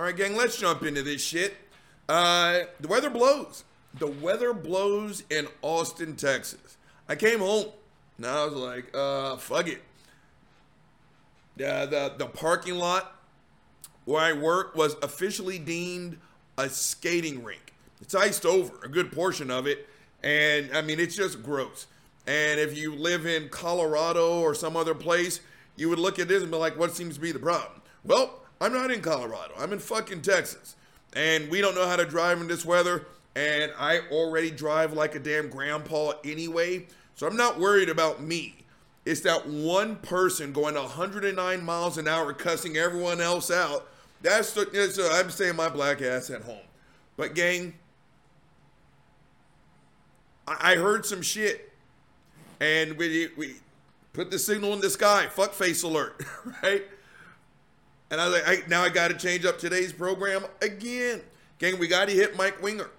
All right, gang, let's jump into this shit. Uh, the weather blows. The weather blows in Austin, Texas. I came home and I was like, uh, fuck it. The, the parking lot where I work was officially deemed a skating rink. It's iced over, a good portion of it. And I mean, it's just gross. And if you live in Colorado or some other place, you would look at this and be like, what seems to be the problem? Well, I'm not in Colorado. I'm in fucking Texas. And we don't know how to drive in this weather. And I already drive like a damn grandpa anyway. So I'm not worried about me. It's that one person going 109 miles an hour cussing everyone else out. That's the, that's, uh, I'm saying my black ass at home. But gang, I, I heard some shit. And we, we put the signal in the sky, fuck face alert, right? And I was like, I, now I got to change up today's program again. Gang, we got to hit Mike Winger.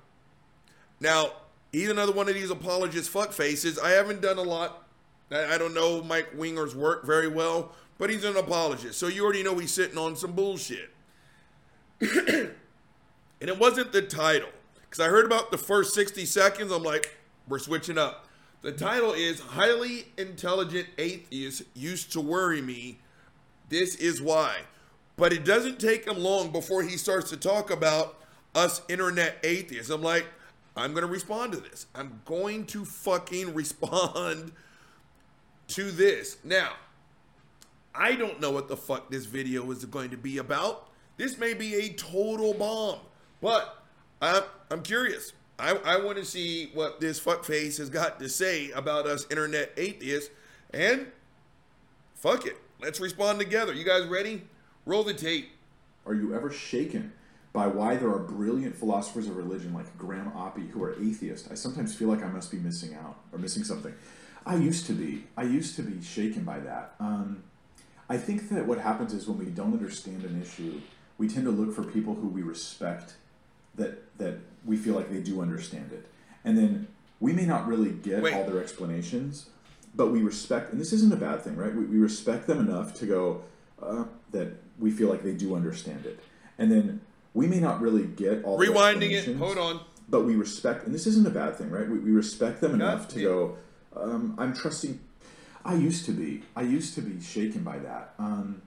Now, he's another one of these apologist fuck faces. I haven't done a lot. I, I don't know Mike Winger's work very well, but he's an apologist. So you already know he's sitting on some bullshit. and it wasn't the title. Because I heard about the first 60 seconds. I'm like, we're switching up. The title is Highly Intelligent Atheists Used to Worry Me. This is why. But it doesn't take him long before he starts to talk about us internet atheists. I'm like, I'm going to respond to this. I'm going to fucking respond to this. Now, I don't know what the fuck this video is going to be about. This may be a total bomb, but I'm, I'm curious. I, I want to see what this fuckface has got to say about us internet atheists. And fuck it. Let's respond together. You guys ready? Roll the tape. Are you ever shaken by why there are brilliant philosophers of religion like Graham Oppy who are atheists? I sometimes feel like I must be missing out or missing something. I used to be. I used to be shaken by that. Um, I think that what happens is when we don't understand an issue, we tend to look for people who we respect that that we feel like they do understand it, and then we may not really get Wait. all their explanations, but we respect. And this isn't a bad thing, right? We, we respect them enough to go uh, that we feel like they do understand it, and then we may not really get all. Rewinding it. Hold on. but we respect, and this isn't a bad thing, right? We, we respect them enough to yeah. go. Um, I'm trusting. I used to be. I used to be shaken by that. Um,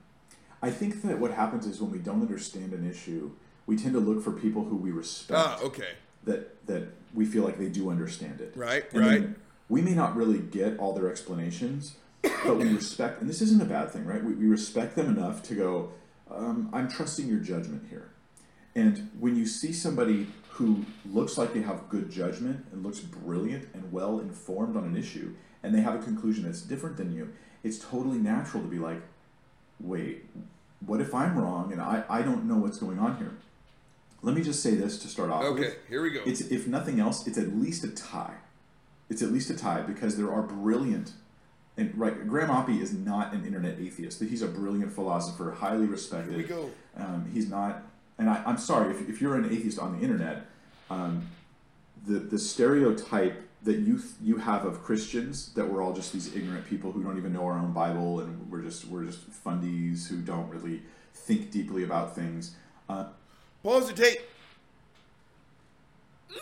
I think that what happens is when we don't understand an issue, we tend to look for people who we respect Ah, okay. that that we feel like they do understand it. Right, And right. we may not really get all their explanations, but we respect, and this isn't a bad thing, right? We, we respect them enough to go. Um, I'm trusting your judgment here. And when you see somebody who looks like they have good judgment and looks brilliant and well informed on an issue, and they have a conclusion that's different than you, it's totally natural to be like, wait, what if I'm wrong and I, I don't know what's going on here? Let me just say this to start off with. Okay, here we go. It's if nothing else, it's at least a tie. It's at least a tie because there are brilliant and right. Graham Oppy is not an internet atheist. He's a brilliant philosopher, highly respected. Here we go. Um, he's not, and I, I'm sorry if, if you're an atheist on the internet. Um, the the stereotype that you you have of Christians that we're all just these ignorant people who don't even know our own Bible and we're just we're just fundies who don't really think deeply about things. Uh, Pause the tape.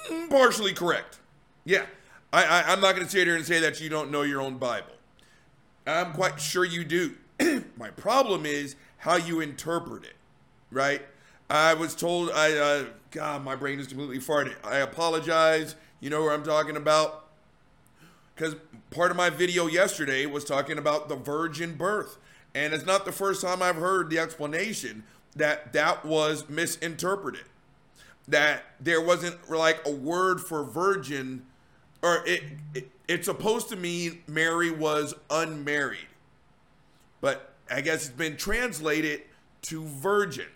Mm, partially correct. Yeah. I, I, I'm not going to sit here and say that you don't know your own Bible. I'm quite sure you do. My problem is how you interpret it, right? I was told, I, uh, God, my brain is completely farted. I apologize. You know where I'm talking about? Because part of my video yesterday was talking about the virgin birth. And it's not the first time I've heard the explanation that that was misinterpreted. That there wasn't like a word for virgin, or it, it it's supposed to mean Mary was unmarried. But I guess it's been translated to virgin.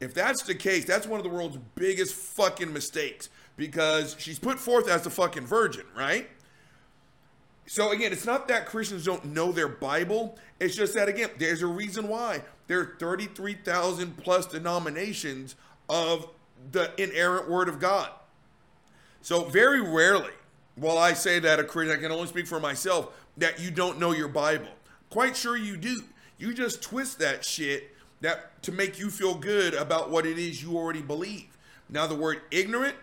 If that's the case, that's one of the world's biggest fucking mistakes because she's put forth as the fucking virgin, right? So again, it's not that Christians don't know their Bible. It's just that again, there's a reason why there are 33,000 plus denominations of the inerrant word of God. So very rarely will I say that I can only speak for myself, that you don't know your Bible. Quite sure you do. You just twist that shit that to make you feel good about what it is you already believe. Now the word ignorant,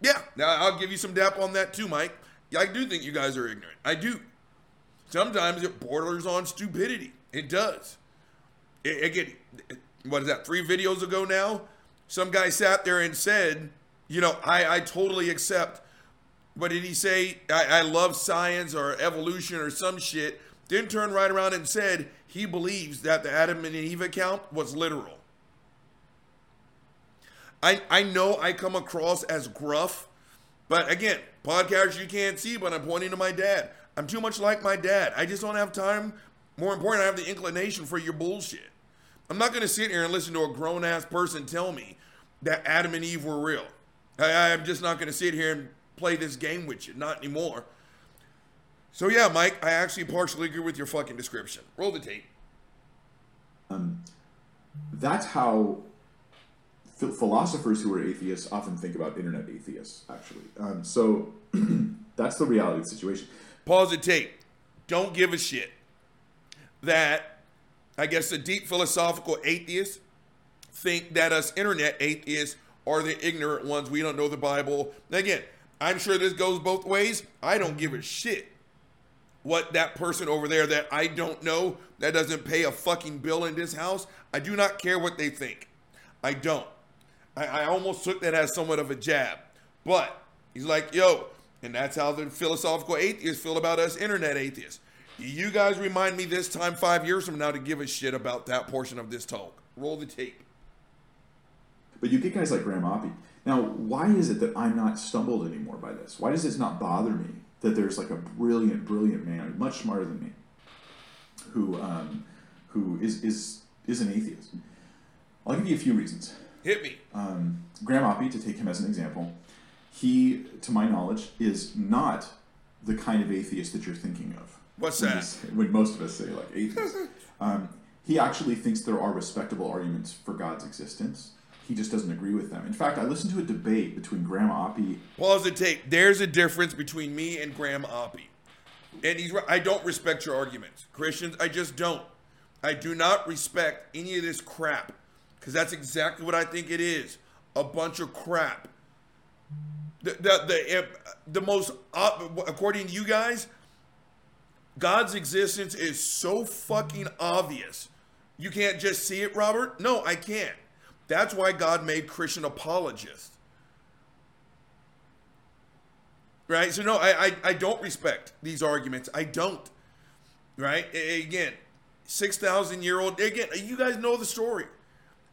yeah, now I'll give you some dap on that too, Mike. I do think you guys are ignorant. I do. Sometimes it borders on stupidity. It does. It, again, what is that? Three videos ago now, some guy sat there and said, you know, I, I totally accept. But did he say? I, I love science or evolution or some shit. Then turned right around and said he believes that the Adam and Eve account was literal. I, I know I come across as gruff, but again, podcast you can't see, but I'm pointing to my dad. I'm too much like my dad. I just don't have time. More important, I have the inclination for your bullshit. I'm not going to sit here and listen to a grown ass person tell me that Adam and Eve were real. I, I'm just not going to sit here and play this game with you. Not anymore. So yeah, Mike, I actually partially agree with your fucking description. Roll the tape. Um, that's how philosophers who are atheists often think about internet atheists. Actually, um, so that's the reality of the situation. Pause the tape. Don't give a shit that I guess the deep philosophical atheists think that us internet atheists are the ignorant ones. We don't know the Bible. Again, I'm sure this goes both ways. I don't give a shit what that person over there that I don't know that doesn't pay a fucking bill in this house. I do not care what they think. I don't. I, I almost took that as somewhat of a jab. But he's like, yo, and that's how the philosophical atheists feel about us internet atheists. You guys remind me this time five years from now to give a shit about that portion of this talk. Roll the tape. But you get guys like Graham Oppy. Now, why is it that I'm not stumbled anymore by this? Why does this not bother me that there's like a brilliant, brilliant man, much smarter than me, who um, who is is is an atheist? I'll give you a few reasons. Hit me. Um, Graham Oppy, to take him as an example, he, to my knowledge, is not the kind of atheist that you're thinking of. What's that? say- When most of us say like atheist, um, he actually thinks there are respectable arguments for God's existence. He just doesn't agree with them. In fact, I listened to a debate between Graham Oppy. Pause the tape. There's a difference between me and Graham Oppy. And he's right. I don't respect your arguments. Christians, I just don't. I do not respect any of this crap. Because that's exactly what I think it is. A bunch of crap. The, the, the, the most, according to you guys, God's existence is so fucking obvious. You can't just see it, Robert? No, I can't. That's why God made Christian apologists. Right? So no, I, I I don't respect these arguments. I don't. Right? Again, six thousand year old. Again, you guys know the story.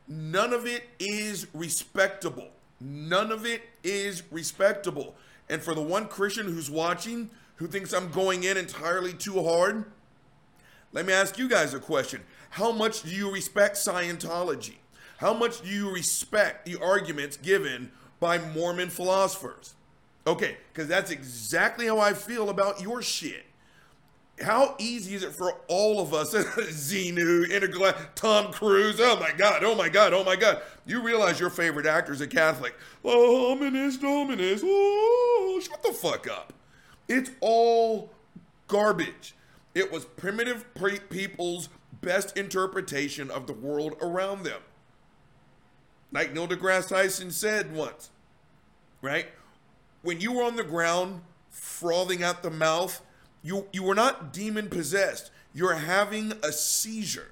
None of it is respectable. None of it is respectable. And for the one Christian who's watching who thinks I'm going in entirely too hard, let me ask you guys a question. How much do you respect Scientology? How much do you respect the arguments given by Mormon philosophers? Okay, because that's exactly how I feel about your shit. How easy is it for all of us, Xenu, Intergalactic, Tom Cruise? Oh my God, oh my God, oh my God. You realize your favorite actor is a Catholic. Oh, ominous, ominous. Oh, shut the fuck up. It's all garbage. It was primitive pre- people's best interpretation of the world around them. Like Neil deGrasse Tyson said once, right? When you were on the ground frothing at the mouth, you, you were not demon possessed. You're having a seizure.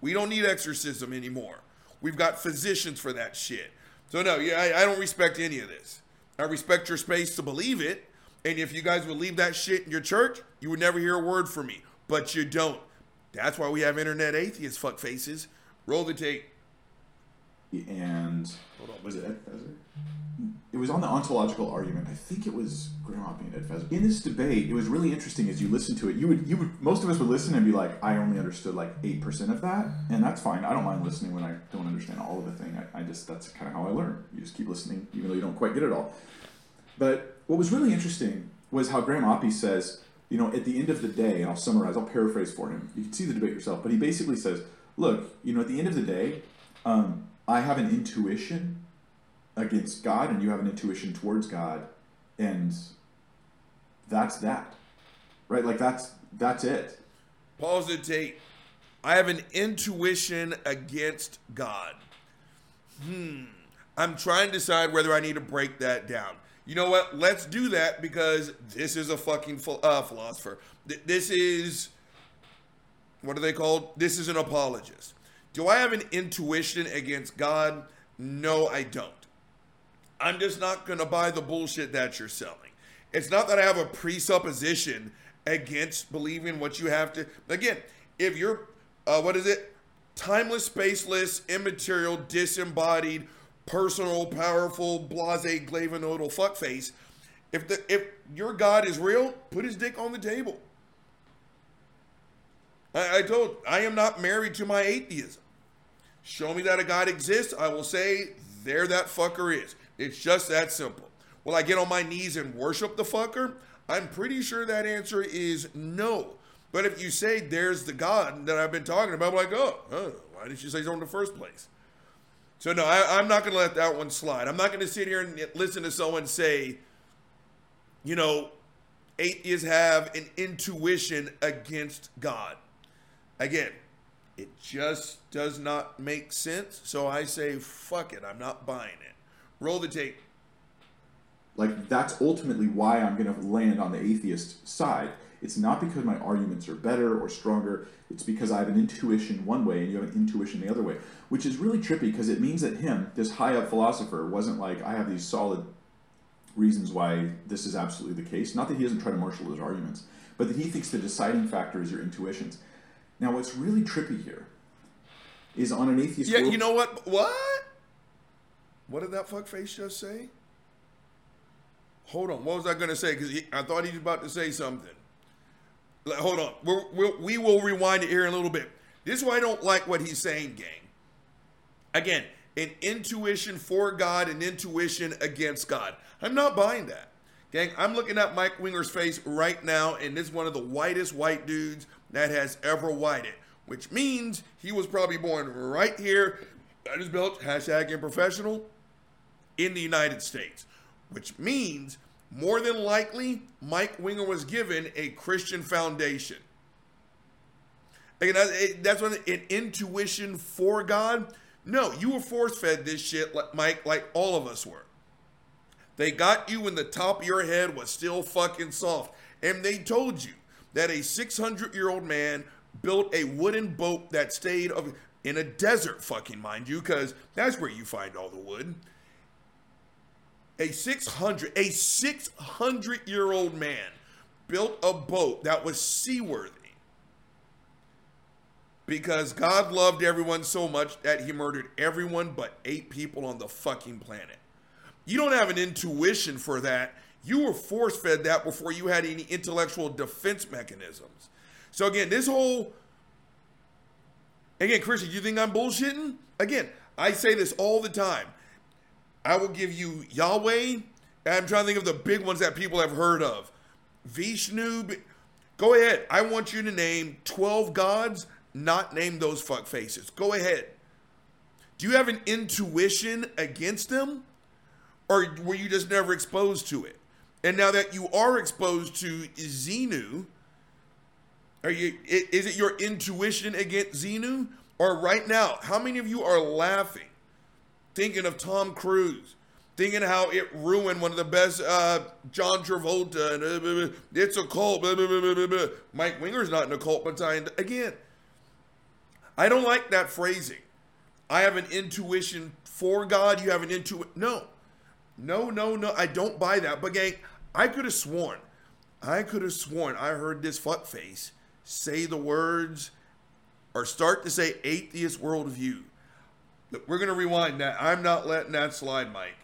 We don't need exorcism anymore. We've got physicians for that shit. So, no, yeah, I, I don't respect any of this. I respect your space to believe it. And if you guys would leave that shit in your church, you would never hear a word from me. But you don't. That's why we have internet atheist fuck faces. Roll the tape. And was it Ed Feser? It was on the ontological argument. I think it was Graham Oppy and Ed Feser. In this debate, it was really interesting as you listen to it. You would, you would, most of us would listen and be like, I only understood like eight percent of that, and that's fine. I don't mind listening when I don't understand all of the thing. I, I just that's kind of how I learn. You just keep listening, even though you don't quite get it all. But what was really interesting was how Graham Oppy says, you know, at the end of the day, and I'll summarize, I'll paraphrase for him. You can see the debate yourself, but he basically says, look, you know, at the end of the day, um, I have an intuition against God, and you have an intuition towards God, and that's that, right? Like that's that's it. Pause the tape. I have an intuition against God. Hmm. I'm trying to decide whether I need to break that down. You know what? Let's do that because this is a fucking uh, philosopher. This is what are they called? This is an apologist. Do I have an intuition against God? No, I don't. I'm just not going to buy the bullshit that you're selling. It's not that I have a presupposition against believing what you have to. Again, if you're, uh, what is it? Timeless, spaceless, immaterial, disembodied, personal, powerful, blase, glavonodal fuckface. If the if your God is real, put his dick on the table. I, I told I am not married to my atheism. Show me that a God exists, I will say there that fucker is. It's just that simple. Will I get on my knees and worship the fucker? I'm pretty sure that answer is no. But if you say there's the God that I've been talking about, I'm like, oh, oh why didn't you say so in the first place? So no, I, am not going to let that one slide. I'm not going to sit here and listen to someone say, you know, atheists have an intuition against God. Again, it just does not make sense. So I say, fuck it. I'm not buying it. Roll the tape. Like, that's ultimately why I'm going to land on the atheist side. It's not because my arguments are better or stronger. It's because I have an intuition one way and you have an intuition the other way, which is really trippy because it means that him, this high up philosopher, wasn't like, I have these solid reasons why this is absolutely the case. Not that he doesn't try to marshal his arguments, but that he thinks the deciding factor is your intuitions. Now, what's really trippy here is on an atheist. Yeah, world, you know what? What? What did that fuckface just say? Hold on. What was I going to say? Because I thought he was about to say something. Hold on. We're, we're, we will rewind it here in a little bit. This is why I don't like what he's saying, gang. Again, an intuition for God and intuition against God. I'm not buying that. Gang, I'm looking at Mike Winger's face right now, and this is one of the whitest white dudes that has ever whited, which means he was probably born right here at his belt, hashtag improfessional, in the United States, which means more than likely, Mike Winger was given a Christian foundation. Again, that's what an intuition for God. No, you were force fed this shit, Mike, like all of us were. They got you when the top of your head was still fucking soft. And they told you that a 600 year old man built a wooden boat that stayed of, in a desert, fucking mind you, because that's where you find all the wood a 600 a 600 year old man built a boat that was seaworthy because God loved everyone so much that he murdered everyone but eight people on the fucking planet. You don't have an intuition for that. You were force fed that before you had any intellectual defense mechanisms. So, again, this whole. Again, Christian, you think I'm bullshitting? Again, I say this all the time. I will give you Yahweh. I'm trying to think of the big ones that people have heard of. Vishnu. Go ahead. I want you to name 12 gods, not name those fuck faces. Go ahead. Do you have an intuition against them? Or were you just never exposed to it? And now that you are exposed to Xenu, are you is it your intuition against Xenu? Or right now, how many of you are laughing thinking of Tom Cruise, thinking how it ruined one of the best uh, John Travolta, and uh, it's a cult. Blah, blah, blah, Mike Winger's not in a cult, but I, again, I don't like that phrasing. I have an intuition for God. You have an intuition. No, no, no, no. I don't buy that. But gang, I could have sworn, I could have sworn I heard this fuckface say the words or start to say atheist worldview we're going to rewind that. I'm not letting that slide, Mike.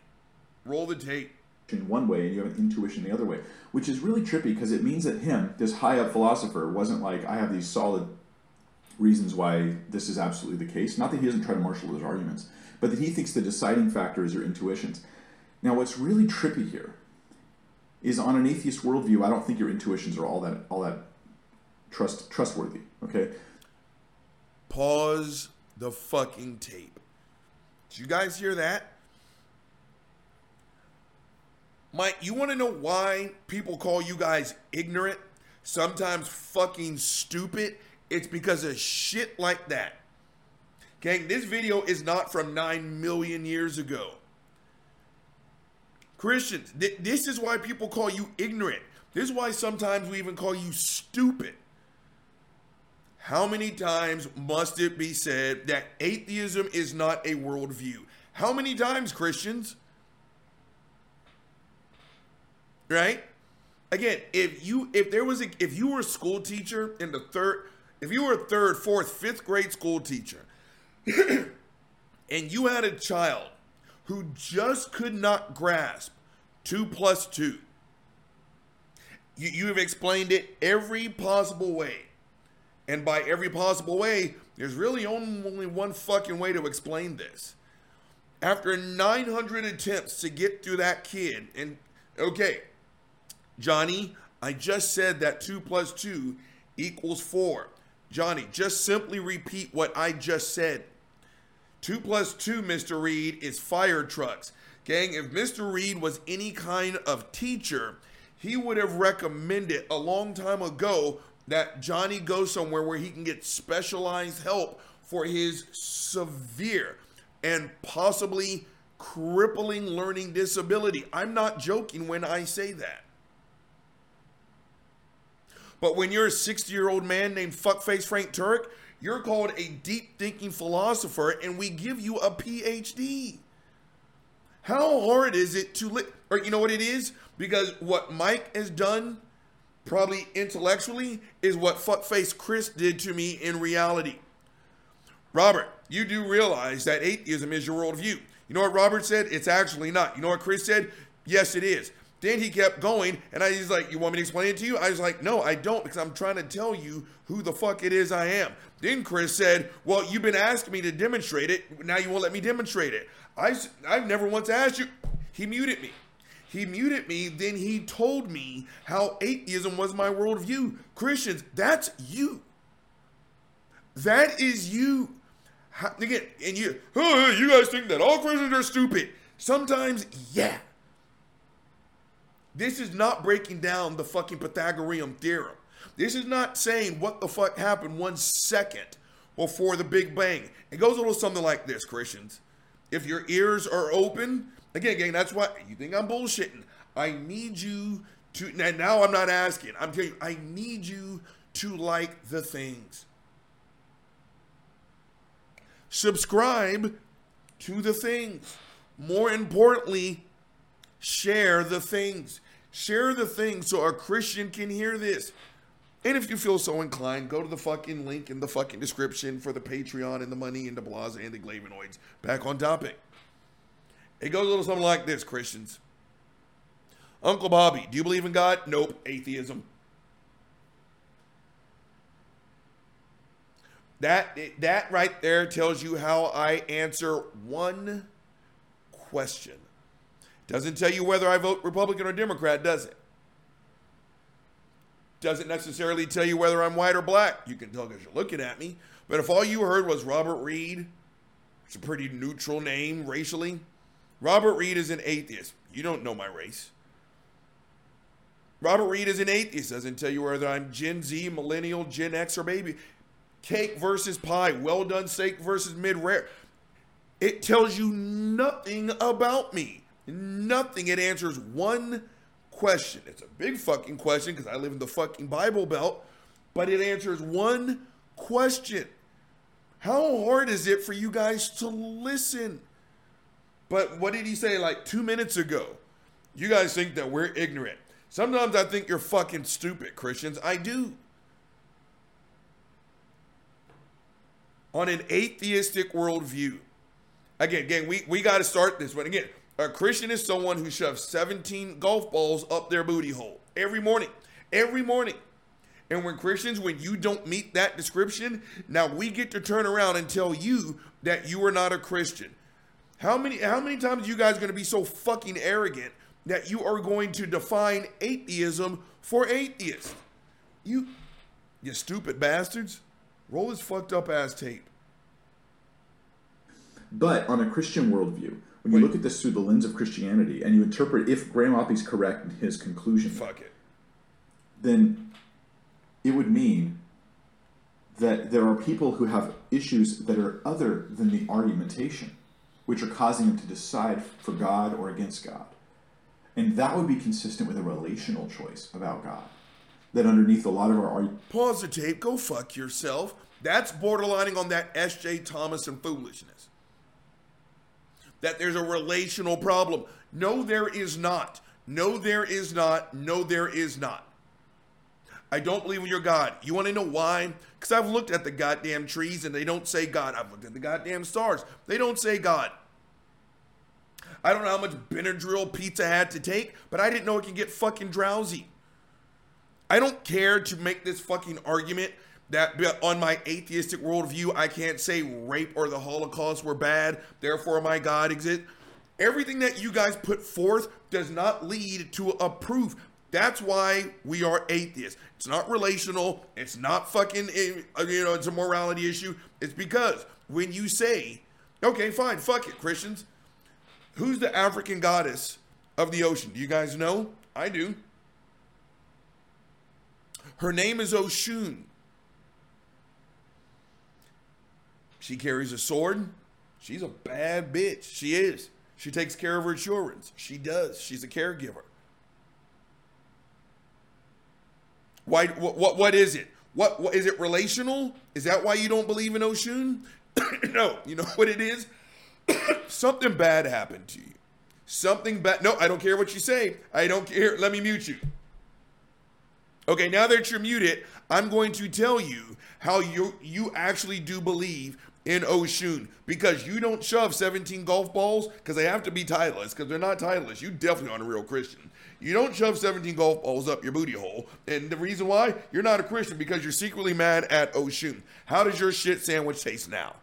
Roll the tape. In one way, and you have an intuition the other way, which is really trippy because it means that him, this high up philosopher, wasn't like, I have these solid reasons why this is absolutely the case. Not that he doesn't try to marshal his arguments, but that he thinks the deciding factor is your intuitions. Now, what's really trippy here is on an atheist worldview, I don't think your intuitions are all that all that trust trustworthy. Okay. Pause the fucking tape. Did you guys hear that? Mike, you want to know why people call you guys ignorant, sometimes fucking stupid, It's because of shit like that. Gang, this video is not from 9 million years ago. Christians, th- this is why people call you ignorant. This is why sometimes we even call you stupid. How many times must it be said that atheism is not a worldview? How many times, Christians? Right? Again, if you if there was a if you were a school teacher in the third if you were a third, fourth, fifth grade school teacher, and you had a child who just could not grasp two plus two, you, you have explained it every possible way. And by every possible way, there's really only one fucking way to explain this. After 900 attempts to get through that kid, and okay, Johnny, I just said that 2 plus 2 equals 4. Johnny, just simply repeat what I just said. 2 plus 2, Mr. Reed, is fire trucks. Gang, if Mr. Reed was any kind of teacher, he would have recommended a long time ago that Johnny go somewhere where he can get specialized help for his severe and possibly crippling learning disability. I'm not joking when I say that. But when you're a 60 year old man named Fuckface Frank Turek, you're called a deep thinking philosopher and we give you a PhD. How hard is it to li- or you know what it is? Because what Mike has done, probably intellectually, is what fuckface Chris did to me in reality. Robert, you do realize that atheism is your worldview. You know what Robert said? It's actually not. You know what Chris said? Yes, it is. Then he kept going, and I was like, You want me to explain it to you? I was like, No, I don't, because I'm trying to tell you who the fuck it is I am. Then Chris said, Well, you've been asking me to demonstrate it. Now you won't let me demonstrate it. I, I've never once asked you. He muted me. He muted me. Then he told me how atheism was my worldview. Christians, that's you. That is you. How, again, and you, oh, you guys think that all Christians are stupid. Sometimes, yeah. This is not breaking down the fucking Pythagorean theorem. This is not saying what the fuck happened one second before the Big Bang. It goes a little something like this, Christians. If your ears are open, again, gang, that's why you think I'm bullshitting. I need you to, now, now I'm not asking, I'm telling you, I need you to like the things. Subscribe to the things. More importantly, share the things. Share the things so a Christian can hear this. And if you feel so inclined, go to the fucking link in the fucking description for the Patreon and the money and the Blaza and the Glavinoids. Back on topic. It goes a little something like this, Christians. Uncle Bobby, do you believe in God? Nope. Atheism. That that right there tells you how I answer one question. Doesn't tell you whether I vote Republican or Democrat, does it? Doesn't necessarily tell you whether I'm white or black. You can tell because you're looking at me. But if all you heard was Robert Reed, it's a pretty neutral name racially. Robert Reed is an atheist. You don't know my race. Robert Reed is an atheist. Doesn't tell you whether I'm Gen Z, millennial, Gen X, or baby. Cake versus pie. Well done steak versus mid rare. It tells you nothing about me. Nothing. It answers one question. It's a big fucking question because I live in the fucking Bible Belt, but it answers one question. How hard is it for you guys to listen? But what did he say like two minutes ago? You guys think that we're ignorant. Sometimes I think you're fucking stupid, Christians. I do. On an atheistic worldview. Again, again, we, we got to start this one. Again, a Christian is someone who shoves 17 golf balls up their booty hole every morning. Every morning. And when Christians, when you don't meet that description, now we get to turn around and tell you that you are not a Christian. How many how many times are you guys going to be so fucking arrogant that you are going to define atheism for atheists? You you stupid bastards. Roll this fucked up ass tape. But on a Christian worldview, when you Wait. look at this through the lens of Christianity and you interpret if Graham Oppy's correct in his conclusion, Fuck it. then it would mean that there are people who have issues that are other than the argumentation, which are causing them to decide for God or against God. And that would be consistent with a relational choice about God. That underneath a lot of our arguments. Pause the tape, go fuck yourself. That's borderlining on that S.J. Thomason foolishness. That there's a relational problem. No, there is not. No, there is not. No, there is not. I don't believe in your God. You want to know why? Because I've looked at the goddamn trees and they don't say God. I've looked at the goddamn stars. They don't say God. I don't know how much Benadryl pizza had to take, but I didn't know it can get fucking drowsy. I don't care to make this fucking argument that on my atheistic worldview, I can't say rape or the Holocaust were bad, therefore my God exists. Everything that you guys put forth does not lead to a proof. That's why we are atheists. It's not relational. It's not fucking, eh, you know, it's a morality issue. It's because when you say, okay, fine, fuck it, Christians, Who's the African goddess of the ocean? Do you guys know? I do. Her name is Oshun. She carries a sword. She's a bad bitch. She is. She takes care of her children. She does. She's a caregiver. Why? What? What, what is it? What, what is it relational? Is that why you don't believe in Oshun? no. You know what it is? something bad happened to you. Something bad. No, I don't care what you say. I don't care. Let me mute you. Okay, now that you're muted, I'm going to tell you how you you actually do believe in Oshun because you don't shove 17 golf balls because they have to be titleless because they're not titleless. You definitely aren't a real Christian. You don't shove 17 golf balls up your booty hole. And the reason why you're not a Christian because you're secretly mad at Oshun. How does your shit sandwich taste now?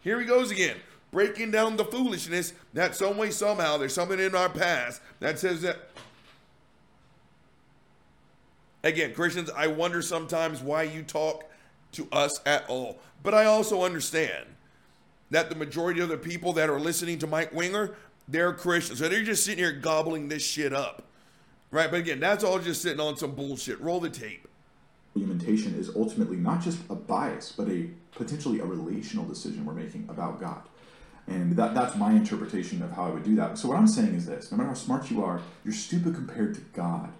Here he goes again breaking down the foolishness that some way, somehow, there's something in our past that says that. Again, Christians, I wonder sometimes why you talk to us at all. But I also understand that the majority of the people that are listening to Mike Winger, they're Christians. So they're just sitting here gobbling this shit up. Right? But again, that's all just sitting on some bullshit. Roll the tape. Argumentation is ultimately not just a bias, but a potentially a relational decision we're making about God. And that, that's my interpretation of how I would do that. So what I'm saying is this no matter how smart you are, you're stupid compared to God.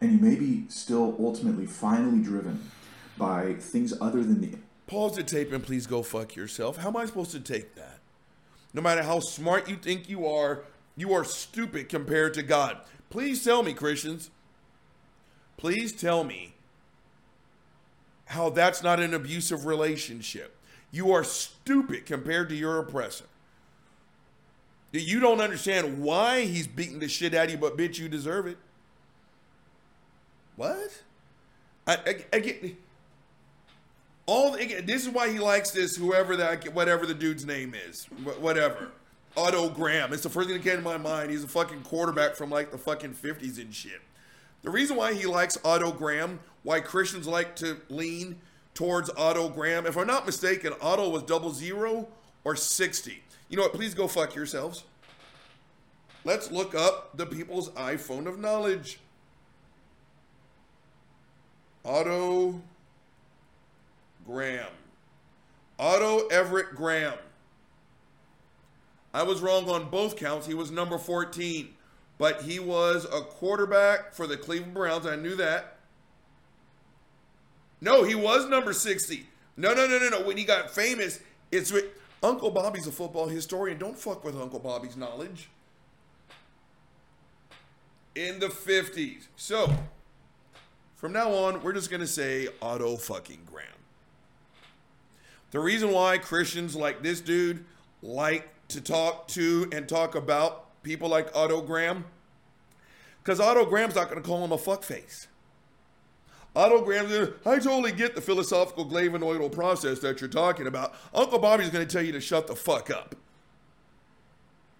And you may be still ultimately finally driven by things other than the Pause the tape and please go fuck yourself. How am I supposed to take that? No matter how smart you think you are, you are stupid compared to God. Please tell me, Christians. Please tell me how that's not an abusive relationship. You are stupid compared to your oppressor. You don't understand why he's beating the shit out of you, but bitch, you deserve it. What? I, I, I get all. This is why he likes this. Whoever that, whatever the dude's name is, whatever. Otto Graham. It's the first thing that came to my mind. He's a fucking quarterback from like the fucking fifties and shit. The reason why he likes Otto Graham, why Christians like to lean towards Otto Graham. If I'm not mistaken, Otto was double zero or 60. You know what? Please go fuck yourselves. Let's look up the people's iPhone of knowledge. Otto Graham. Otto Everett Graham. I was wrong on both counts. He was number 14, but he was a quarterback for the Cleveland Browns. I knew that. No, he was number 60. No, no, no, no, no. When he got famous, it's with Uncle Bobby's a football historian. Don't fuck with Uncle Bobby's knowledge. In the 50s. So, from now on, we're just going to say Otto fucking Graham. The reason why Christians like this dude like to talk to and talk about people like Otto Graham, because Otto Graham's not going to call him a fuckface. Otto Graham, I totally get the philosophical glavonoidal process that you're talking about. Uncle Bobby's going to tell you to shut the fuck up.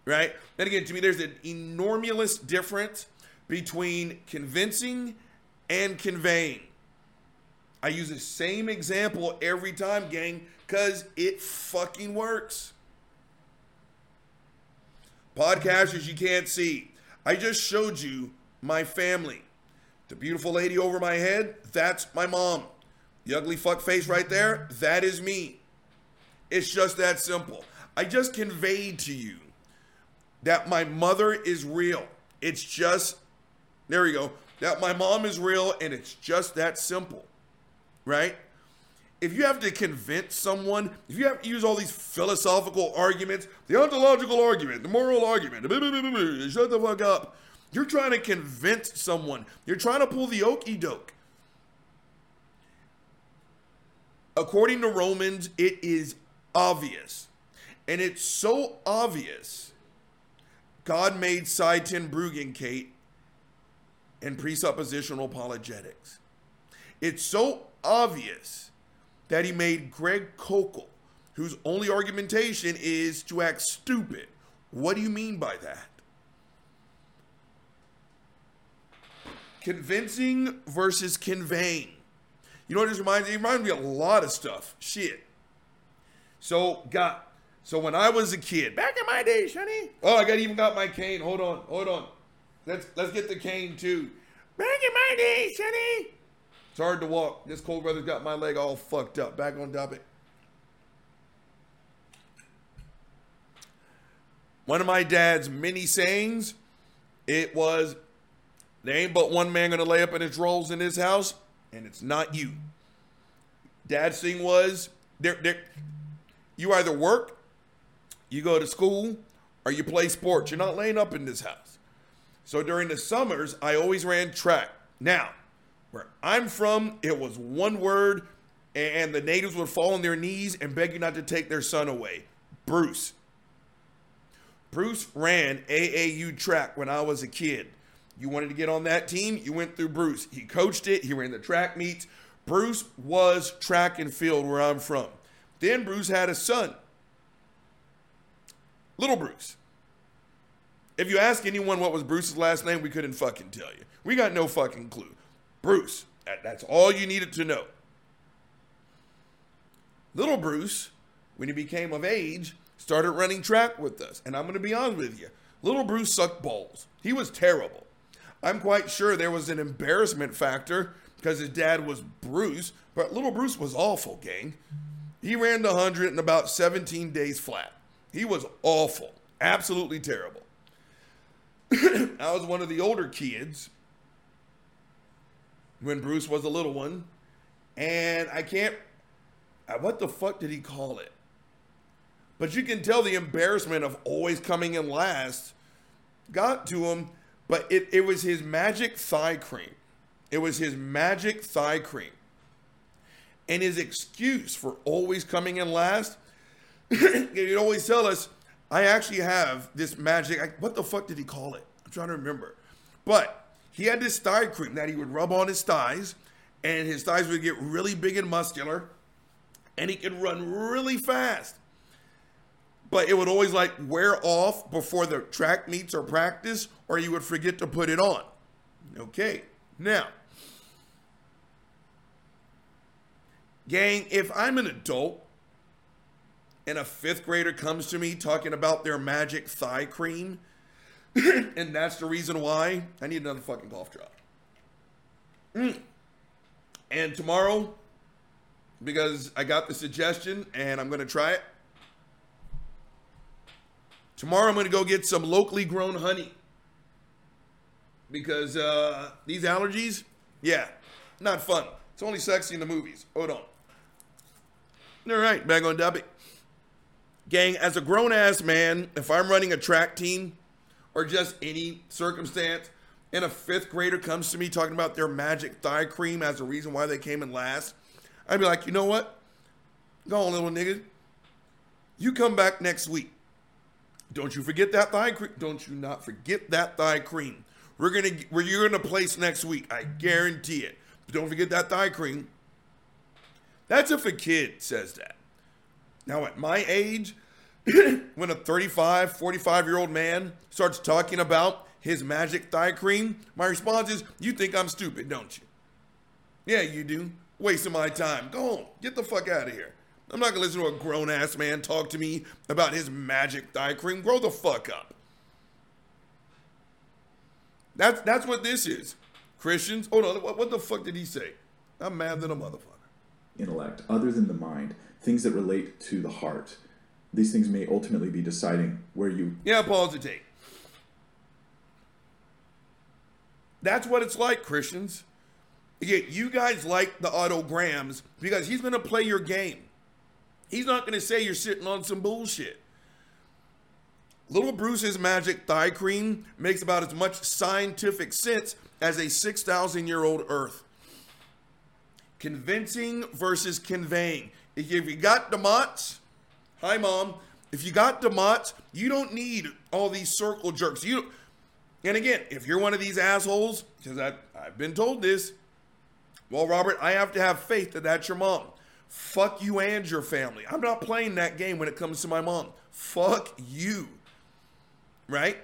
Right? And again, to me, there's an enormous difference between convincing and conveying. I use the same example every time, gang, because it fucking works. Podcasters you can't see. I just showed you my family. The beautiful lady over my head, that's my mom. The ugly fuck face right there, that is me. It's just that simple. I just conveyed to you that my mother is real. It's just, there we go, that my mom is real and it's just that simple, right? If you have to convince someone, if you have to use all these philosophical arguments, the ontological argument, the moral argument, shut the fuck up. You're trying to convince someone. You're trying to pull the okey doke. According to Romans, it is obvious. And it's so obvious. God made Sye Ten Bruggencate, and presuppositional apologetics. It's so obvious that he made Greg Koukl, whose only argumentation is to act stupid. What do you mean by that? Convincing versus conveying. You know what this reminds me? It reminds me a lot of stuff. Shit. So got so when I was a kid, back in my day, Sonny. Oh, I got even got my cane. Hold on, hold on. Let's let's get the cane too. Back in my day, Sonny. It's hard to walk. This cold weather's got my leg all fucked up. Back on topic. One of my dad's many sayings, it was, there ain't but one man gonna lay up in his rolls in his house, and it's not you. Dad's thing was, there, there, you either work, you go to school, or you play sports. You're not laying up in this house. So during the summers, I always ran track. Now, where I'm from, it was one word, and the natives would fall on their knees and beg you not to take their son away. Bruce. Bruce ran AAU track when I was a kid. You wanted to get on that team, you went through Bruce. He coached it, he ran the track meets. Bruce was track and field where I'm from. Then Bruce had a son, Little Bruce. If you ask anyone what was Bruce's last name, we couldn't fucking tell you. We got no fucking clue. Bruce, that, that's all you needed to know. Little Bruce, when he became of age, started running track with us. And I'm going to be honest with you. Little Bruce sucked balls. He was terrible. I'm quite sure there was an embarrassment factor because his dad was Bruce, but little Bruce was awful, gang. He ran the 100 in about 17 days flat. He was awful, absolutely terrible. I was one of the older kids when Bruce was a little one, and I can't. uh, What the fuck did he call it? But you can tell the embarrassment of always coming in last got to him, but it, it was his magic thigh cream. It was his magic thigh cream. And his excuse for always coming in last, he'd always tell us, I actually have this magic. I, what the fuck did he call it? I'm trying to remember. But he had this thigh cream that he would rub on his thighs, and his thighs would get really big and muscular, and he could run really fast. But it would always like wear off before the track meets or practice, or he would forget to put it on. Okay, now, gang, if I'm an adult and a fifth grader comes to me talking about their magic thigh cream, and that's the reason why I need another fucking golf drop. Mm. And tomorrow, because I got the suggestion and I'm going to try it, tomorrow I'm going to go get some locally grown honey. Because uh, these allergies, yeah, not fun. It's only sexy in the movies. Hold on. All right, back on topic. Gang, as a grown ass man, if I'm running a track team or just any circumstance, and a fifth grader comes to me talking about their magic thigh cream as a reason why they came in last, I'd be like, you know what? Go on, little nigga. You come back next week. Don't you forget that thigh cream. Don't you not forget that thigh cream. We're gonna we're you're gonna place next week. I guarantee it. But don't forget that thigh cream. That's if a kid says that. Now at my age, when a 35, 45 year old man starts talking about his magic thigh cream, my response is, You think I'm stupid, don't you? Yeah, you do. Wasting my time. Go on. Get the fuck out of here. I'm not gonna listen to a grown ass man talk to me about his magic thigh cream. Grow the fuck up. That's that's what this is. Christians, hold on, what, what the fuck did he say? I'm mad than a motherfucker. intellect, other than the mind, things that relate to the heart, these things may ultimately be deciding where you. Yeah, pause the tape. That's what it's like, Christians. Again, you guys like the Otto Grahams because he's going to play your game. He's not going to say you're sitting on some bullshit. Little Bruce's magic thigh cream makes about as much scientific sense as a 6,000 year old Earth. Convincing versus conveying. If you got the DeMott's, hi mom. If you got DeMott's, you don't need all these circle jerks. You, and again, if you're one of these assholes, because I've been told this, well, Robert, I have to have faith that that's your mom. Fuck you and your family. I'm not playing that game when it comes to my mom. Fuck you. Right?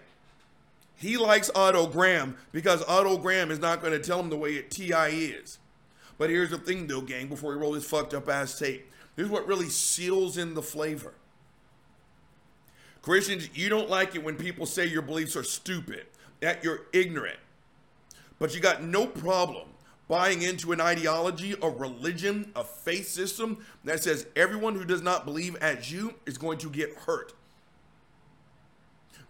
He likes Otto Graham because Otto Graham is not going to tell him the way it TI is. But here's the thing, though, gang, before we roll this fucked up ass tape. Here's what really seals in the flavor. Christians, you don't like it when people say your beliefs are stupid, that you're ignorant. But you got no problem buying into an ideology, a religion, a faith system that says everyone who does not believe as you is going to get hurt.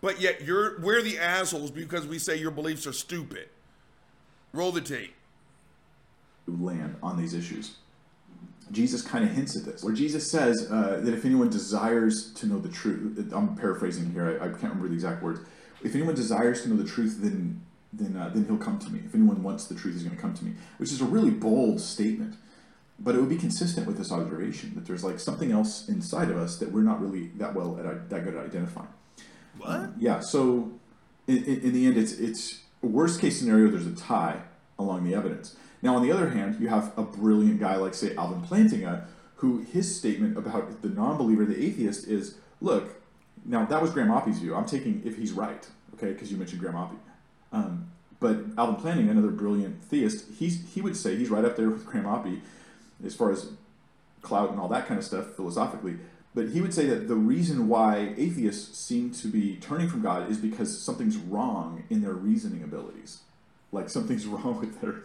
But yet you're we're the assholes because we say your beliefs are stupid. Roll the tape. Land on these issues. Jesus kind of hints at this, where Jesus says uh, that if anyone desires to know the truth, I'm paraphrasing here, I, I, can't remember the exact words. If anyone desires to know the truth, then then uh, then he'll come to me. If anyone wants the truth, he's going to come to me. Which is a really bold statement, but it would be consistent with this observation that there's like something else inside of us that we're not really that well at that good at identifying. What? Uh, yeah. So in, in, in the end, it's it's worst case scenario. There's a tie along the evidence. Now, on the other hand, you have a brilliant guy like say Alvin Plantinga, who his statement about the non-believer, the atheist, is look. Now that was Graham Oppy's view. I'm taking if he's right, okay, because you mentioned Graham Oppy. Um, but Alvin Plantinga, another brilliant theist, he's he would say he's right up there with Graham Oppy as far as clout and all that kind of stuff philosophically. But he would say that the reason why atheists seem to be turning from God is because something's wrong in their reasoning abilities. Like something's wrong with their.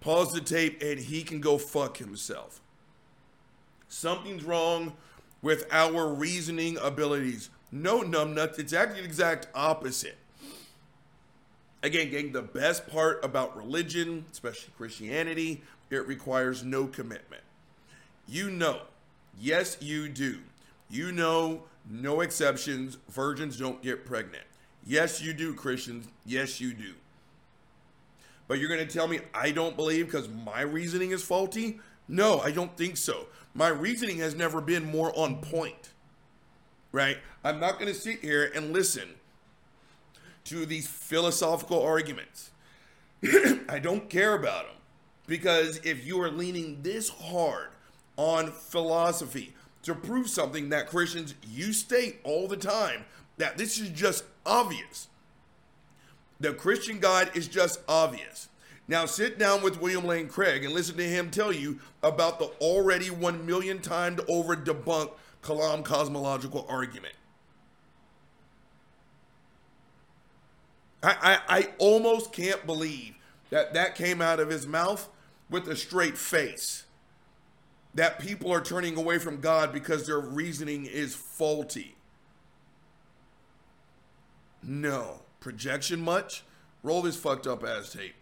Pause the tape and he can go fuck himself. Something's wrong with our reasoning abilities. No, numbnuts. It's actually the exact opposite. Again, gang, the best part about religion, especially Christianity, it requires no commitment. You know, yes, you do. You know, no exceptions, virgins don't get pregnant. Yes, you do, Christians. Yes, you do. But you're going to tell me I don't believe because my reasoning is faulty? No, I don't think so. My reasoning has never been more on point, right? I'm not going to sit here and listen to these philosophical arguments. I don't care about them because if you are leaning this hard on philosophy to prove something that Christians you state all the time that this is just obvious. The Christian God is just obvious. Now sit down with William Lane Craig and listen to him tell you about the already 1 million times over debunked Kalam cosmological argument. I, I, I almost can't believe that that came out of his mouth with a straight face. That people are turning away from God because their reasoning is faulty. No. Projection much? Roll this fucked up ass tape.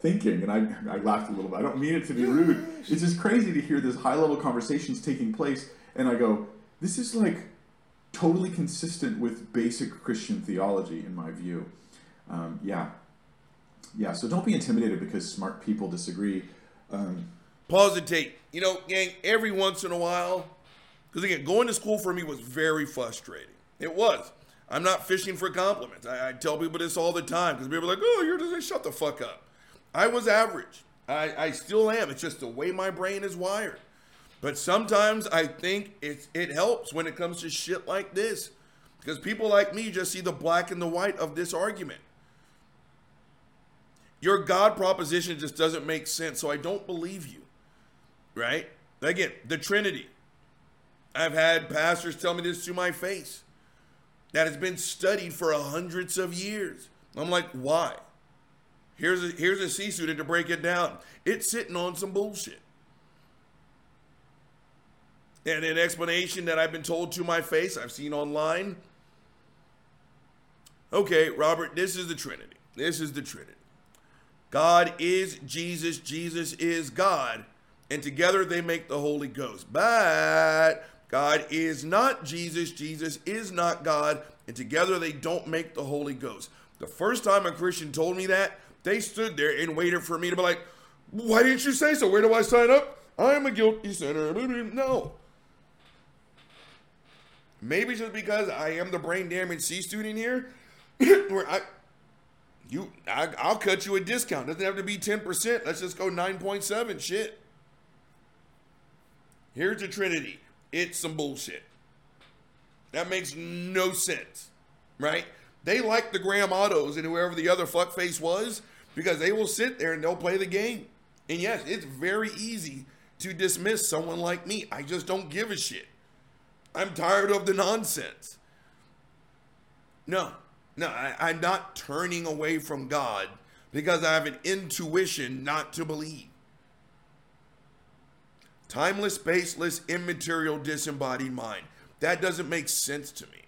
Thinking, and I, I laughed a little bit. I don't mean it to be rude. It's just crazy to hear this high level conversations taking place, and I go, this is like totally consistent with basic Christian theology, in my view. Um, yeah. Yeah, so don't be intimidated because smart people disagree. Um, Pause the tape. You know, gang, every once in a while, because again, going to school for me was very frustrating. It was. I'm not fishing for compliments. I, I tell people this all the time because people are like, oh, you're just shut the fuck up. I was average. I, I still am. It's just the way my brain is wired. But sometimes I think it, it helps when it comes to shit like this because people like me just see the black and the white of this argument. Your God proposition just doesn't make sense, so I don't believe you. Right? Again, the Trinity. I've had pastors tell me this to my face. That has been studied for hundreds of years. I'm like, why? Here's a here's a C student to break it down. It's sitting on some bullshit. And an explanation that I've been told to my face, I've seen online. Okay, Robert, this is the Trinity. This is the Trinity. God is Jesus, Jesus is God, and together they make the Holy Ghost. But God is not Jesus, Jesus is not God, and together they don't make the Holy Ghost. The first time a Christian told me that, they stood there and waited for me to be like, Why didn't you say so? Where do I sign up? I'm a guilty sinner. No. Maybe just because I am the brain damaged C student here, where I you I, I'll cut you a discount. Doesn't have to be 10%. Let's just go 9.7. Shit. Here's the Trinity. It's some bullshit. That makes no sense. Right? They like the Graham Autos and whoever the other fuckface was because they will sit there and they'll play the game. And yes, it's very easy to dismiss someone like me. I just don't give a shit. I'm tired of the nonsense. No, no, I, am not turning away from God because I have an intuition not to believe. Timeless, baseless, immaterial, disembodied mind. That doesn't make sense to me.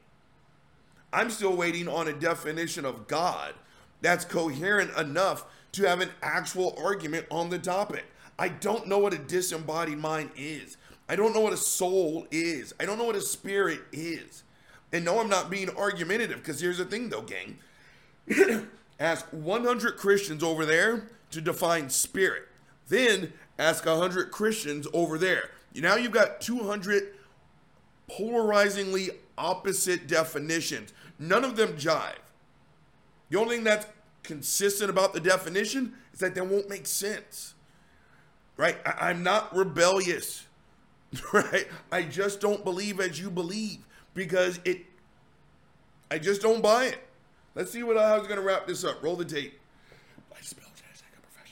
I'm still waiting on a definition of God that's coherent enough to have an actual argument on the topic. I don't know what a disembodied mind is. I don't know what a soul is. I don't know what a spirit is. And no, I'm not being argumentative because here's the thing, though, gang. ask 100 Christians over there to define spirit. Then ask 100 Christians over there. Now you've got 200 polarizingly opposite definitions. None of them jive. The only thing that's consistent about the definition is that they won't make sense. Right? I- am not rebellious. Right? I just don't believe as you believe because it I just don't buy it. Let's see what I was gonna wrap this up. Roll the tape.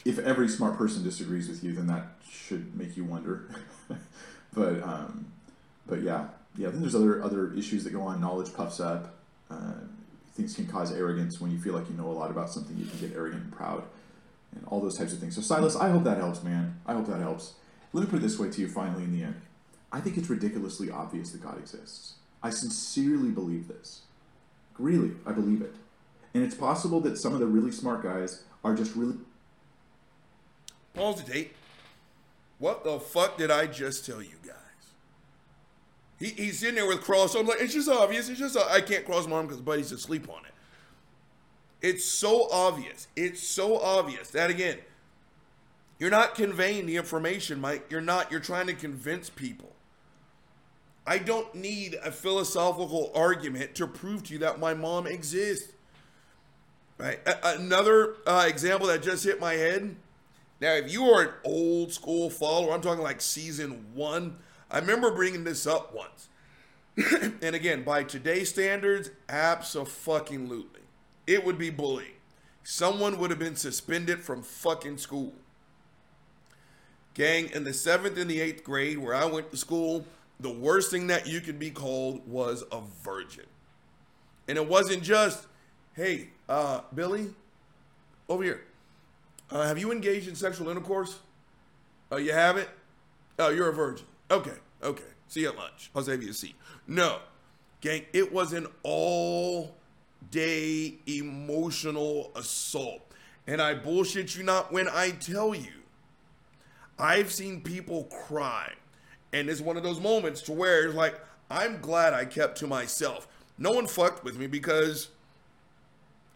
If every smart person disagrees with you, then that should make you wonder. but um, but yeah, yeah. Then there's other other issues that go on. Knowledge puffs up. Uh, things can cause arrogance when you feel like you know a lot about something. You can get arrogant and proud, and all those types of things. So Silas, I hope that helps, man. I hope that helps. Let me put it this way to you. Finally, in the end, I think it's ridiculously obvious that God exists. I sincerely believe this. Really, I believe it. And it's possible that some of the really smart guys are just really. Pause the tape. What the fuck did I just tell you guys? He, he's sitting there with cross. I'm like, it's just obvious. It's just I can't cross my arm because Buddy's asleep on it. It's so obvious. It's so obvious that again, you're not conveying the information, Mike. You're not. You're trying to convince people. I don't need a philosophical argument to prove to you that my mom exists. Right? A- another uh, example that just hit my head. Now, if you are an old school follower, I'm talking like season one. I remember bringing this up once. and again, by today's standards, absolutely. It would be bullying. Someone would have been suspended from fucking school. Gang, in the seventh and the eighth grade where I went to school, the worst thing that you could be called was a virgin. And it wasn't just, hey, uh, Billy, over here. Uh, have you engaged in sexual intercourse? Uh, you haven't? Oh, you're a virgin. Okay, okay. See you at lunch. I'll save you a seat. No, gang, it was an all day emotional assault. And I bullshit you not when I tell you, I've seen people cry and it's one of those moments to where it's like, I'm glad I kept to myself. No one fucked with me because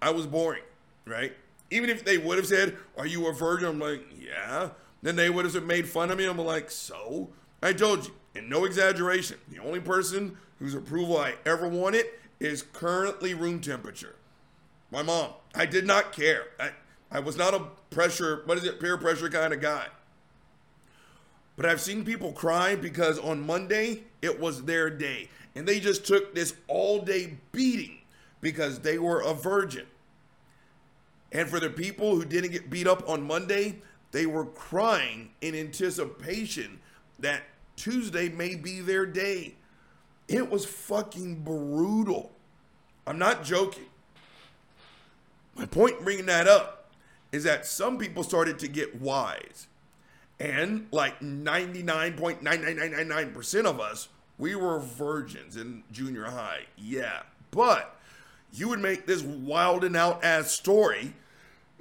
I was boring, right? Even if they would have said, Are you a virgin? I'm like, Yeah. Then they would have made fun of me. I'm like, So? I told you, and no exaggeration, the only person whose approval I ever wanted is currently room temperature. My mom. I did not care. I, I was not a pressure, what is it, peer pressure kind of guy. But I've seen people cry because on Monday it was their day. And they just took this all day beating because they were a virgin. And for the people who didn't get beat up on Monday, they were crying in anticipation that Tuesday may be their day. It was fucking brutal. I'm not joking. My point in bringing that up is that some people started to get wise And like 99.99999% of us, we were virgins in junior high. Yeah. But you would make this wild and out ass story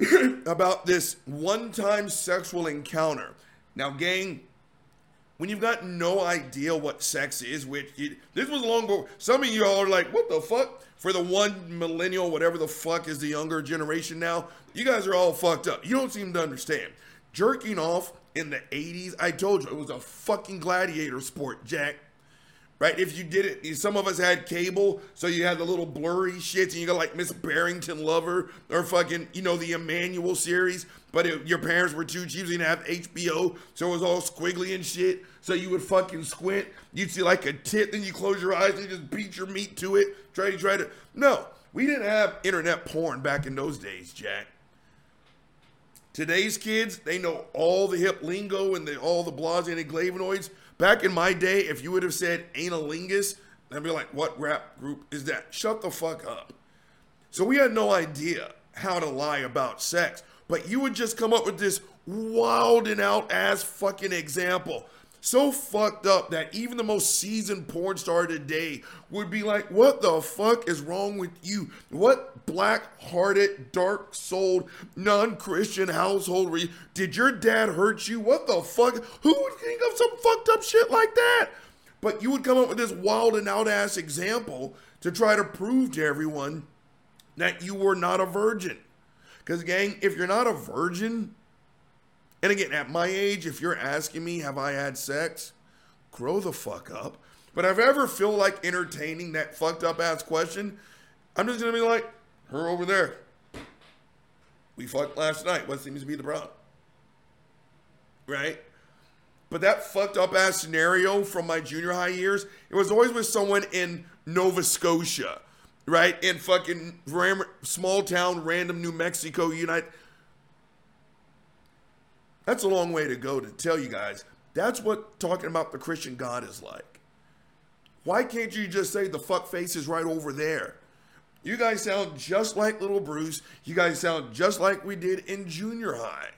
about this one time sexual encounter. Now, gang, when you've got no idea what sex is, which you, this was long before, some of y'all are like, what the fuck? For the one millennial, whatever the fuck is the younger generation now, you guys are all fucked up. You don't seem to understand. Jerking off in the 80s, I told you, it was a fucking gladiator sport, Jack right? If you did it, some of us had cable, so you had the little blurry shits, and you got like Miss Barrington Lover or fucking, you know, the Emmanuelle series. But it, your parents were too cheap, so you didn't have HBO, so it was all squiggly and shit. So you would fucking squint. You'd see like a tit, then you close your eyes and you just beat your meat to it. Try to try to. No, we didn't have internet porn back in those days, Jack. Today's kids, they know all the hip lingo and the, all the blahs and glavinoids. Back in my day, if you would have said analingus, I'd be like, what rap group is that? Shut the fuck up. So we had no idea how to lie about sex, but you would just come up with this wild and out ass fucking example so fucked up that even the most seasoned porn star today would be like, What the fuck is wrong with you? What black hearted, dark souled, non Christian household you? did your dad hurt you? What the fuck? Who would think of some fucked up shit like that? But you would come up with this wild and out ass example to try to prove to everyone that you were not a virgin. Because, gang, if you're not a virgin, and again, at my age, if you're asking me, have I had sex? Grow the fuck up. But if I ever feel like entertaining that fucked up ass question, I'm just gonna be like, her over there. We fucked last night. What seems to be the problem? Right? But that fucked up ass scenario from my junior high years, it was always with someone in Nova Scotia, right? In fucking small town, random New Mexico, United. That's a long way to go to tell you guys. That's what talking about the Christian God is like. Why can't you just say the fuck face is right over there? You guys sound just like little Bruce. You guys sound just like we did in junior high.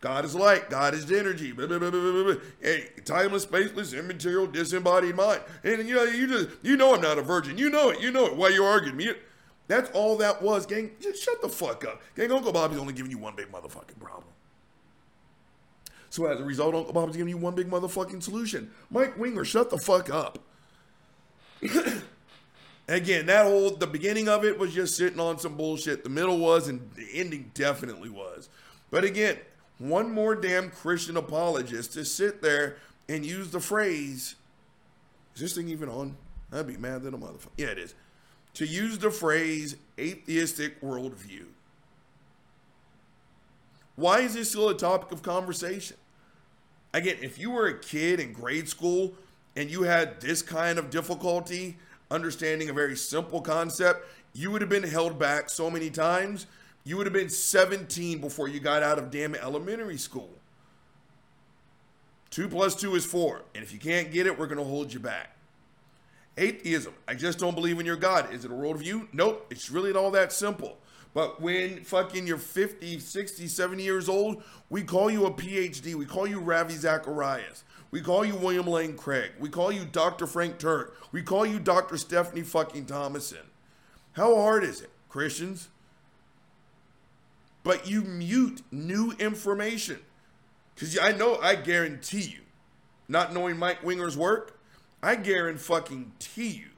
God is light. God is energy. Blah, blah, blah, hey, timeless, spaceless, immaterial, disembodied mind. And you know, you just you know I'm not a virgin. You know it. You know it. Why you arguing me? That's all that was, gang. Just shut the fuck up, gang. Uncle Bobby's only giving you one big motherfucking problem. So as a result, Uncle Bob's giving you one big motherfucking solution. Mike Winger, shut the fuck up. Again, that whole the beginning of it was just sitting on some bullshit. The middle was, and the ending definitely was. But again, one more damn Christian apologist to sit there and use the phrase, is this thing even on? I'd be mad than a motherfucker. Yeah, it is. To use the phrase atheistic worldview. Why is this still a topic of conversation? Again, if you were a kid in grade school and you had this kind of difficulty understanding a very simple concept, you would have been held back so many times. You would have been 17 before you got out of damn elementary school. Two plus two is four. And if you can't get it, we're going to hold you back. Atheism. I just don't believe in your God. Is it a worldview? Nope. It's really not all that simple. But when fucking you're 50, 60, 70 years old, we call you a PhD. We call you Ravi Zacharias. We call you William Lane Craig. We call you Dr. Frank Turek. We call you Dr. Stephanie fucking Thomason. How hard is it, Christians? But you mute new information. Because I know, I guarantee you, not knowing Mike Winger's work, I guarantee you,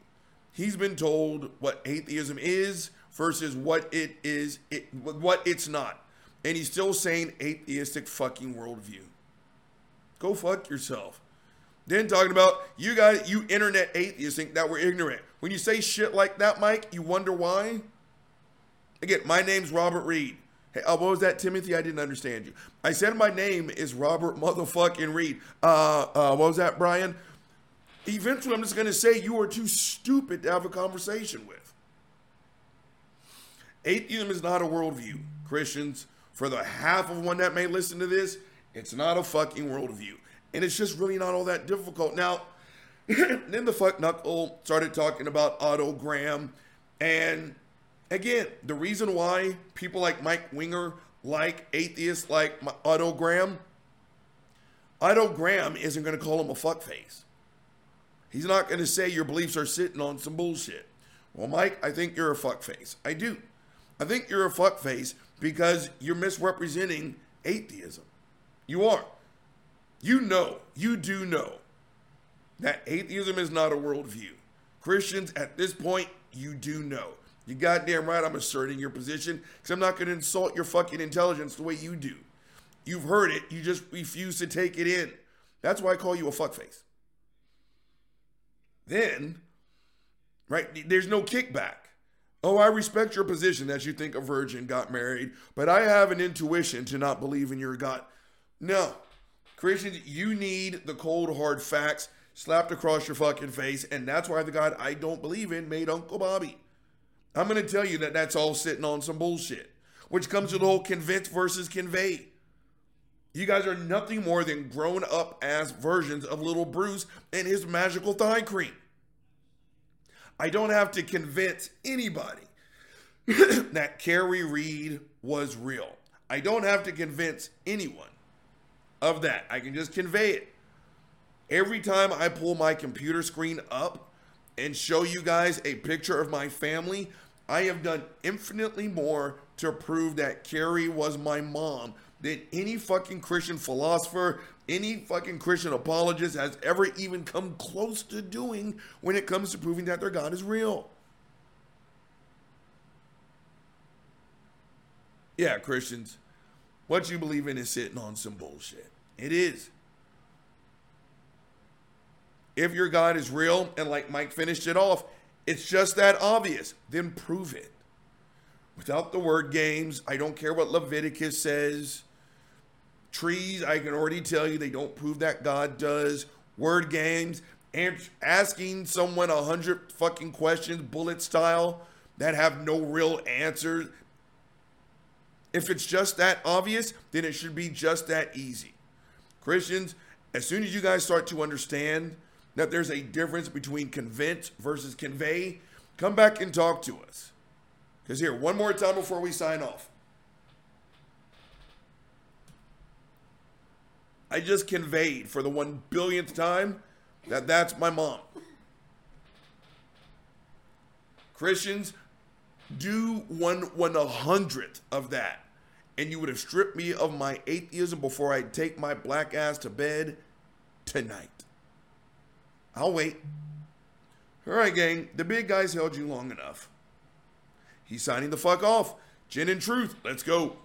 he's been told what atheism is, versus what it is, it, what it's not. And he's still saying atheistic fucking worldview. Go fuck yourself. Then talking about you guys, you internet atheists think that we're ignorant. When you say shit like that, Mike, you wonder why. Again, my name's Robert Reed. Hey, uh, what was that, Timothy? I didn't understand you. I said my name is Robert motherfucking Reed. Uh, uh, what was that, Brian? Eventually, I'm just gonna say you are too stupid to have a conversation with. Atheism is not a worldview. Christians, for the half of one that may listen to this, it's not a fucking worldview. And it's just really not all that difficult. Now, then the fuck knuckle started talking about Otto Graham. And again, the reason why people like Mike Winger like atheists like Otto Graham, Otto Graham isn't going to call him a fuckface. He's not going to say your beliefs are sitting on some bullshit. Well, Mike, I think you're a fuckface. I do. I think you're a fuckface because you're misrepresenting atheism. You are. You know, you do know that atheism is not a worldview. Christians, at this point, you do know. You goddamn right I'm asserting your position because I'm not going to insult your fucking intelligence the way you do. You've heard it, you just refuse to take it in. That's why I call you a fuckface. Then, right, there's no kickback. Oh, I respect your position that you think a virgin got married, but I have an intuition to not believe in your God. No. Christians, you need the cold, hard facts slapped across your fucking face, and that's why the God I don't believe in made Uncle Bobby. I'm going to tell you that that's all sitting on some bullshit, which comes to the whole convince versus convey. You guys are nothing more than grown up ass versions of little Bruce and his magical thigh cream. I don't have to convince anybody that Carrie Reed was real. I don't have to convince anyone of that. I can just convey it. Every time I pull my computer screen up and show you guys a picture of my family, I have done infinitely more to prove that Carrie was my mom than any fucking Christian philosopher, any fucking Christian apologist has ever even come close to doing when it comes to proving that their God is real. Yeah, Christians, what you believe in is sitting on some bullshit. It is. If your God is real, and like Mike finished it off, it's just that obvious, then prove it. Without the word games, I don't care what Leviticus says. Trees, I can already tell you they don't prove that God does. Word games, asking someone a hundred fucking questions, bullet style, that have no real answers. If it's just that obvious, then it should be just that easy. Christians, as soon as you guys start to understand that there's a difference between convince versus convey, come back and talk to us. Because here, one more time before we sign off. I just conveyed for the one billionth time that that's my mom. Christians, do one one hundredth of that, and you would have stripped me of my atheism before I take my black ass to bed tonight. I'll wait. All right, gang, the big guy's held you long enough. He's signing the fuck off. Gin and truth, let's go.